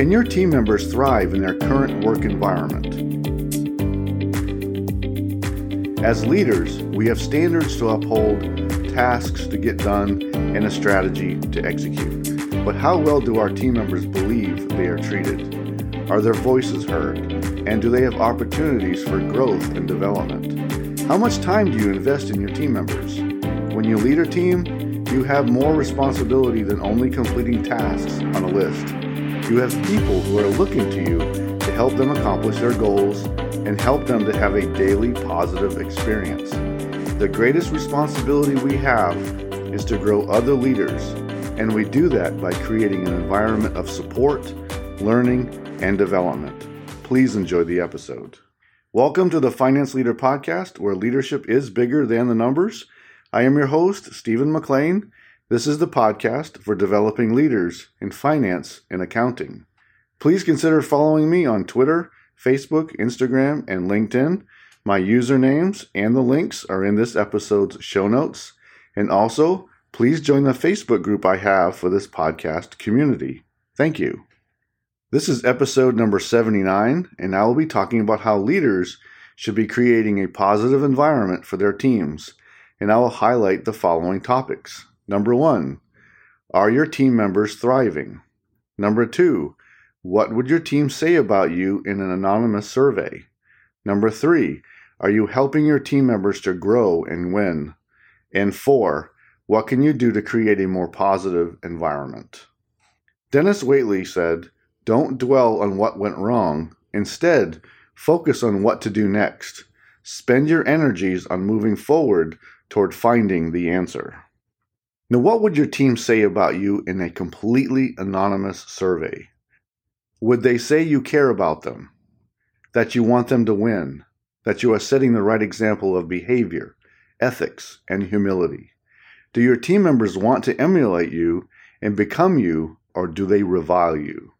Can your team members thrive in their current work environment? As leaders, we have standards to uphold, tasks to get done, and a strategy to execute. But how well do our team members believe they are treated? Are their voices heard? And do they have opportunities for growth and development? How much time do you invest in your team members? When you lead a team, you have more responsibility than only completing tasks on a list. You have people who are looking to you to help them accomplish their goals and help them to have a daily positive experience. The greatest responsibility we have is to grow other leaders, and we do that by creating an environment of support, learning, and development. Please enjoy the episode. Welcome to the Finance Leader Podcast, where leadership is bigger than the numbers. I am your host, Stephen McLain. This is the podcast for developing leaders in finance and accounting. Please consider following me on Twitter, Facebook, Instagram, and LinkedIn. My usernames and the links are in this episode's show notes. And also, please join the Facebook group I have for this podcast community. Thank you. This is episode number 79, and I will be talking about how leaders should be creating a positive environment for their teams and I will highlight the following topics. Number one, are your team members thriving? Number two, what would your team say about you in an anonymous survey? Number three, are you helping your team members to grow and win? And four, what can you do to create a more positive environment? Dennis Waitley said, Don't dwell on what went wrong. Instead, focus on what to do next. Spend your energies on moving forward toward finding the answer. Now, what would your team say about you in a completely anonymous survey? Would they say you care about them, that you want them to win, that you are setting the right example of behavior, ethics, and humility? Do your team members want to emulate you and become you, or do they revile you?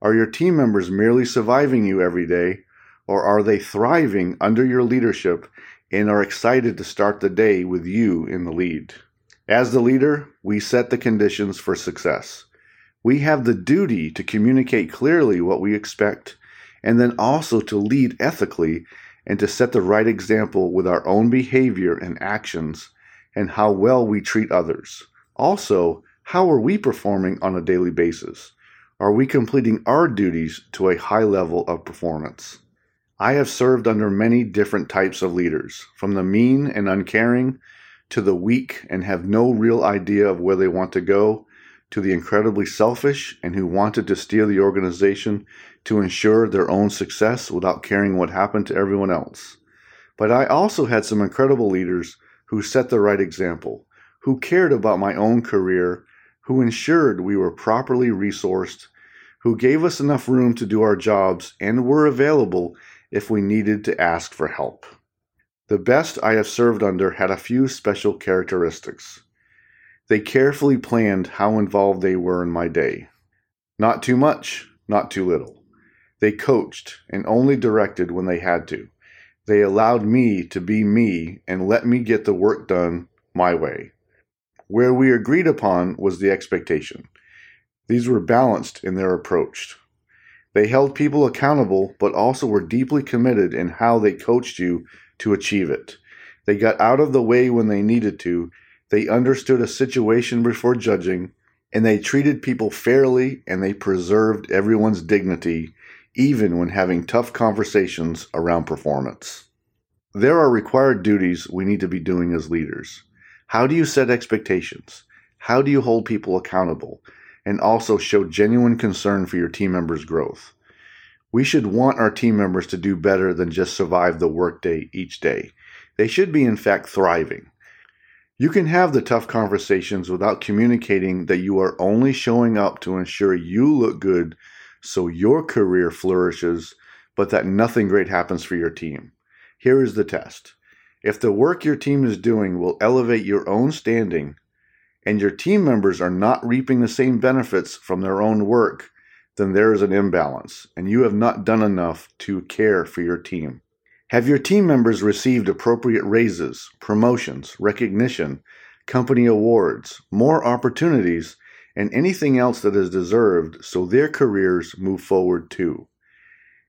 Are your team members merely surviving you every day, or are they thriving under your leadership and are excited to start the day with you in the lead. As the leader, we set the conditions for success. We have the duty to communicate clearly what we expect and then also to lead ethically and to set the right example with our own behavior and actions and how well we treat others. Also, how are we performing on a daily basis? Are we completing our duties to a high level of performance? I have served under many different types of leaders, from the mean and uncaring to the weak and have no real idea of where they want to go, to the incredibly selfish and who wanted to steer the organization to ensure their own success without caring what happened to everyone else. But I also had some incredible leaders who set the right example, who cared about my own career, who ensured we were properly resourced, who gave us enough room to do our jobs and were available if we needed to ask for help. The best I have served under had a few special characteristics. They carefully planned how involved they were in my day. Not too much, not too little. They coached and only directed when they had to. They allowed me to be me and let me get the work done my way. Where we agreed upon was the expectation. These were balanced in their approach. They held people accountable, but also were deeply committed in how they coached you to achieve it. They got out of the way when they needed to. They understood a situation before judging, and they treated people fairly and they preserved everyone's dignity, even when having tough conversations around performance. There are required duties we need to be doing as leaders. How do you set expectations? How do you hold people accountable? and also show genuine concern for your team members' growth. We should want our team members to do better than just survive the workday each day. They should be, in fact, thriving. You can have the tough conversations without communicating that you are only showing up to ensure you look good so your career flourishes, but that nothing great happens for your team. Here is the test. If the work your team is doing will elevate your own standing, and your team members are not reaping the same benefits from their own work, then there is an imbalance, and you have not done enough to care for your team. Have your team members received appropriate raises, promotions, recognition, company awards, more opportunities, and anything else that is deserved so their careers move forward too.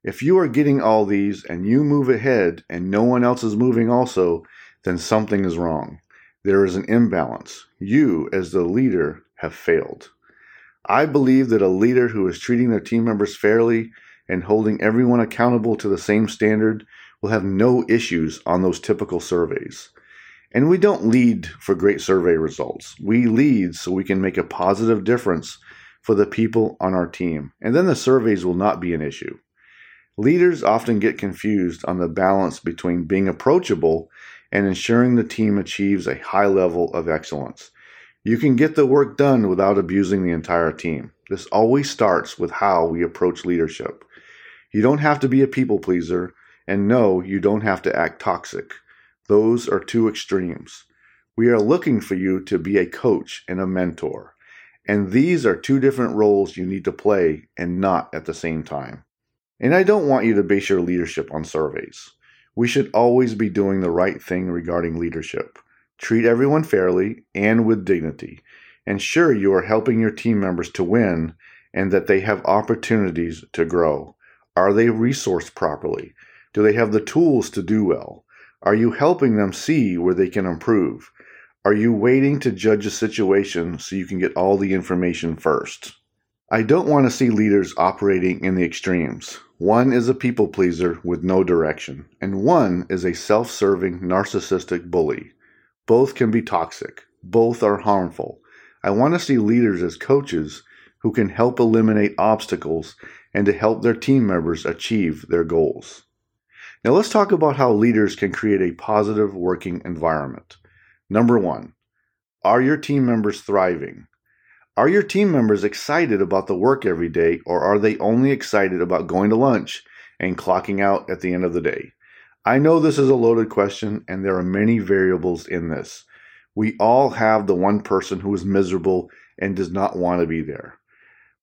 If you are getting all these and you move ahead and no one else is moving also, then something is wrong. There is an imbalance. You, as the leader, have failed. I believe that a leader who is treating their team members fairly and holding everyone accountable to the same standard will have no issues on those typical surveys. And we don't lead for great survey results. We lead so we can make a positive difference for the people on our team. And then the surveys will not be an issue. Leaders often get confused on the balance between being approachable and ensuring the team achieves a high level of excellence. You can get the work done without abusing the entire team. This always starts with how we approach leadership. You don't have to be a people pleaser, and no, you don't have to act toxic. Those are two extremes. We are looking for you to be a coach and a mentor. And these are two different roles you need to play and not at the same time. And I don't want you to base your leadership on surveys. We should always be doing the right thing regarding leadership. Treat everyone fairly and with dignity. Ensure you are helping your team members to win and that they have opportunities to grow. Are they resourced properly? Do they have the tools to do well? Are you helping them see where they can improve? Are you waiting to judge a situation so you can get all the information first? I don't want to see leaders operating in the extremes. One is a people pleaser with no direction, and one is a self serving, narcissistic bully. Both can be toxic, both are harmful. I want to see leaders as coaches who can help eliminate obstacles and to help their team members achieve their goals. Now, let's talk about how leaders can create a positive working environment. Number one, are your team members thriving? Are your team members excited about the work every day, or are they only excited about going to lunch and clocking out at the end of the day? I know this is a loaded question, and there are many variables in this. We all have the one person who is miserable and does not want to be there.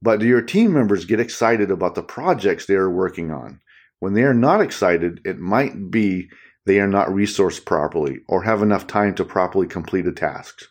But do your team members get excited about the projects they are working on? When they are not excited, it might be they are not resourced properly or have enough time to properly complete a task.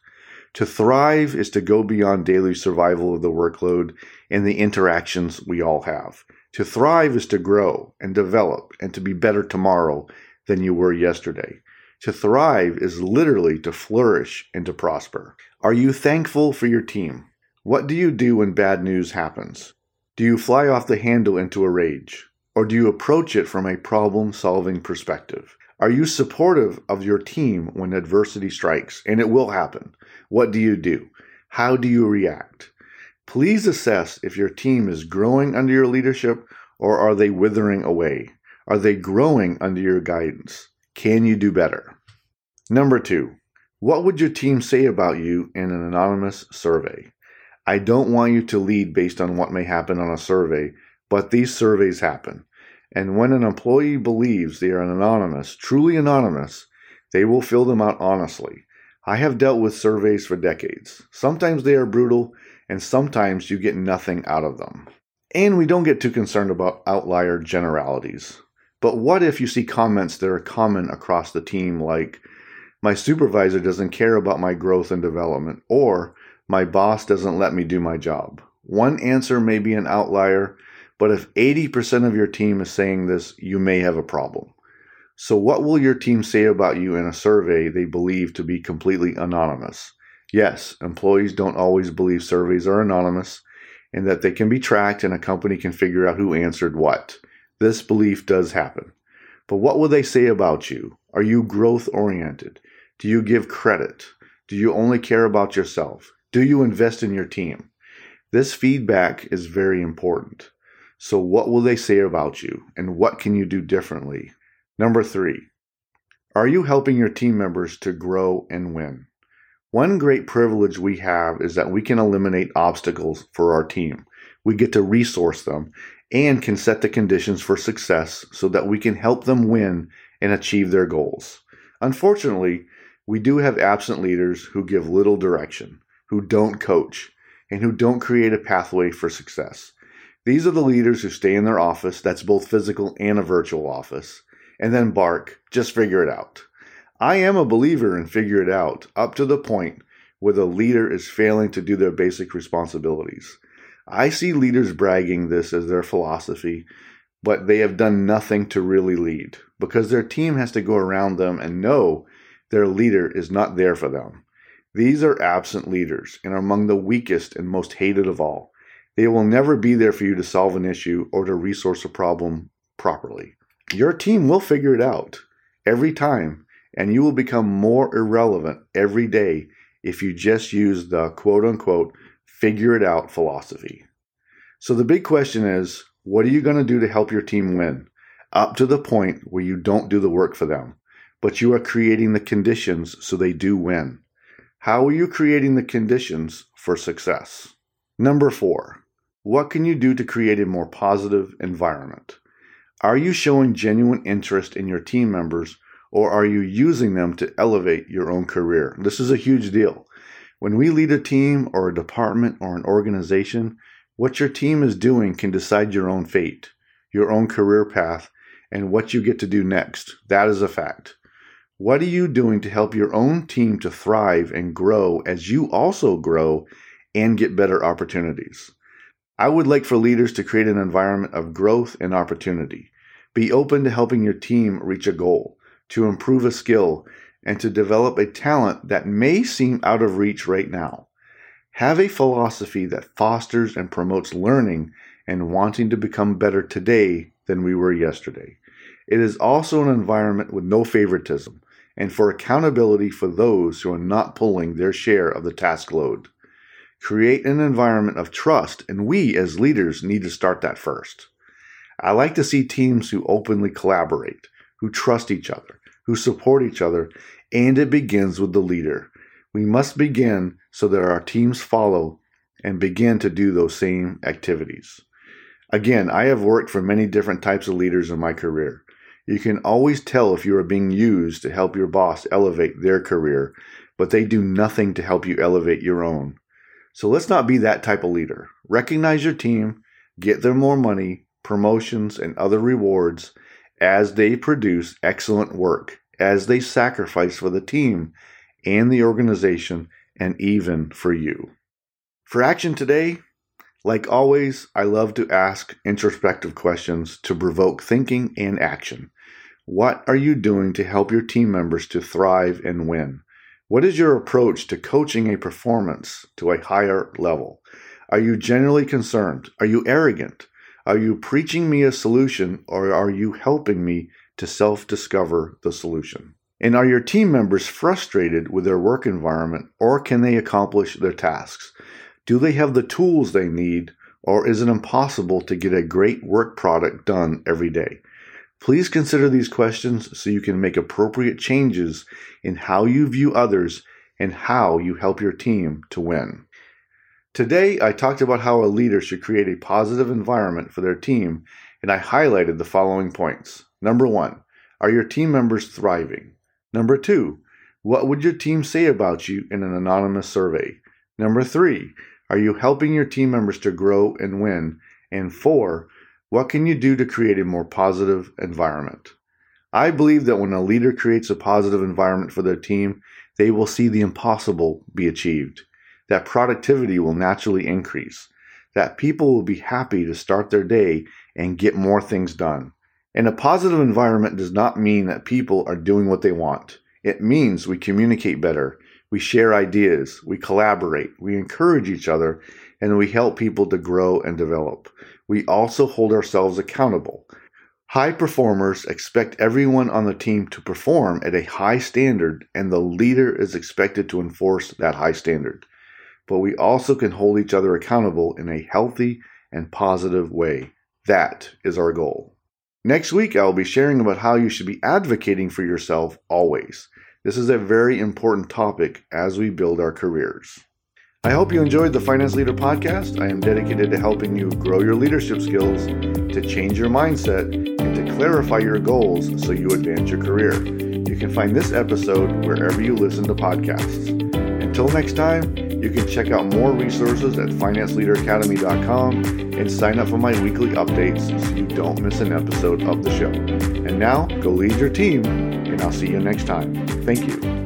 To thrive is to go beyond daily survival of the workload and the interactions we all have. To thrive is to grow and develop and to be better tomorrow than you were yesterday. To thrive is literally to flourish and to prosper. Are you thankful for your team? What do you do when bad news happens? Do you fly off the handle into a rage? Or do you approach it from a problem solving perspective? Are you supportive of your team when adversity strikes? And it will happen. What do you do? How do you react? Please assess if your team is growing under your leadership or are they withering away? Are they growing under your guidance? Can you do better? Number two, what would your team say about you in an anonymous survey? I don't want you to lead based on what may happen on a survey, but these surveys happen. And when an employee believes they are anonymous, truly anonymous, they will fill them out honestly. I have dealt with surveys for decades. Sometimes they are brutal, and sometimes you get nothing out of them. And we don't get too concerned about outlier generalities. But what if you see comments that are common across the team, like, my supervisor doesn't care about my growth and development, or my boss doesn't let me do my job? One answer may be an outlier, but if 80% of your team is saying this, you may have a problem. So, what will your team say about you in a survey they believe to be completely anonymous? Yes, employees don't always believe surveys are anonymous and that they can be tracked and a company can figure out who answered what. This belief does happen. But what will they say about you? Are you growth oriented? Do you give credit? Do you only care about yourself? Do you invest in your team? This feedback is very important. So, what will they say about you, and what can you do differently? Number three, are you helping your team members to grow and win? One great privilege we have is that we can eliminate obstacles for our team. We get to resource them and can set the conditions for success so that we can help them win and achieve their goals. Unfortunately, we do have absent leaders who give little direction, who don't coach, and who don't create a pathway for success. These are the leaders who stay in their office, that's both physical and a virtual office, and then bark, just figure it out. I am a believer in figure it out up to the point where the leader is failing to do their basic responsibilities. I see leaders bragging this as their philosophy, but they have done nothing to really lead because their team has to go around them and know their leader is not there for them. These are absent leaders and are among the weakest and most hated of all. They will never be there for you to solve an issue or to resource a problem properly. Your team will figure it out every time, and you will become more irrelevant every day if you just use the quote unquote figure it out philosophy. So the big question is what are you going to do to help your team win? Up to the point where you don't do the work for them, but you are creating the conditions so they do win. How are you creating the conditions for success? Number four, what can you do to create a more positive environment? Are you showing genuine interest in your team members or are you using them to elevate your own career? This is a huge deal. When we lead a team or a department or an organization, what your team is doing can decide your own fate, your own career path, and what you get to do next. That is a fact. What are you doing to help your own team to thrive and grow as you also grow and get better opportunities? I would like for leaders to create an environment of growth and opportunity. Be open to helping your team reach a goal, to improve a skill, and to develop a talent that may seem out of reach right now. Have a philosophy that fosters and promotes learning and wanting to become better today than we were yesterday. It is also an environment with no favoritism and for accountability for those who are not pulling their share of the task load. Create an environment of trust, and we as leaders need to start that first. I like to see teams who openly collaborate, who trust each other, who support each other, and it begins with the leader. We must begin so that our teams follow and begin to do those same activities. Again, I have worked for many different types of leaders in my career. You can always tell if you are being used to help your boss elevate their career, but they do nothing to help you elevate your own. So let's not be that type of leader. Recognize your team, get them more money, promotions, and other rewards as they produce excellent work, as they sacrifice for the team and the organization, and even for you. For action today, like always, I love to ask introspective questions to provoke thinking and action. What are you doing to help your team members to thrive and win? What is your approach to coaching a performance to a higher level? Are you generally concerned? Are you arrogant? Are you preaching me a solution or are you helping me to self discover the solution? And are your team members frustrated with their work environment or can they accomplish their tasks? Do they have the tools they need or is it impossible to get a great work product done every day? Please consider these questions so you can make appropriate changes in how you view others and how you help your team to win. Today, I talked about how a leader should create a positive environment for their team, and I highlighted the following points. Number one, are your team members thriving? Number two, what would your team say about you in an anonymous survey? Number three, are you helping your team members to grow and win? And four, what can you do to create a more positive environment? I believe that when a leader creates a positive environment for their team, they will see the impossible be achieved, that productivity will naturally increase, that people will be happy to start their day and get more things done, and a positive environment does not mean that people are doing what they want. It means we communicate better, we share ideas, we collaborate, we encourage each other, and we help people to grow and develop. We also hold ourselves accountable. High performers expect everyone on the team to perform at a high standard, and the leader is expected to enforce that high standard. But we also can hold each other accountable in a healthy and positive way. That is our goal. Next week, I will be sharing about how you should be advocating for yourself always. This is a very important topic as we build our careers. I hope you enjoyed the Finance Leader podcast. I am dedicated to helping you grow your leadership skills, to change your mindset, and to clarify your goals so you advance your career. You can find this episode wherever you listen to podcasts. Until next time, you can check out more resources at financeleaderacademy.com and sign up for my weekly updates so you don't miss an episode of the show. And now, go lead your team, and I'll see you next time. Thank you.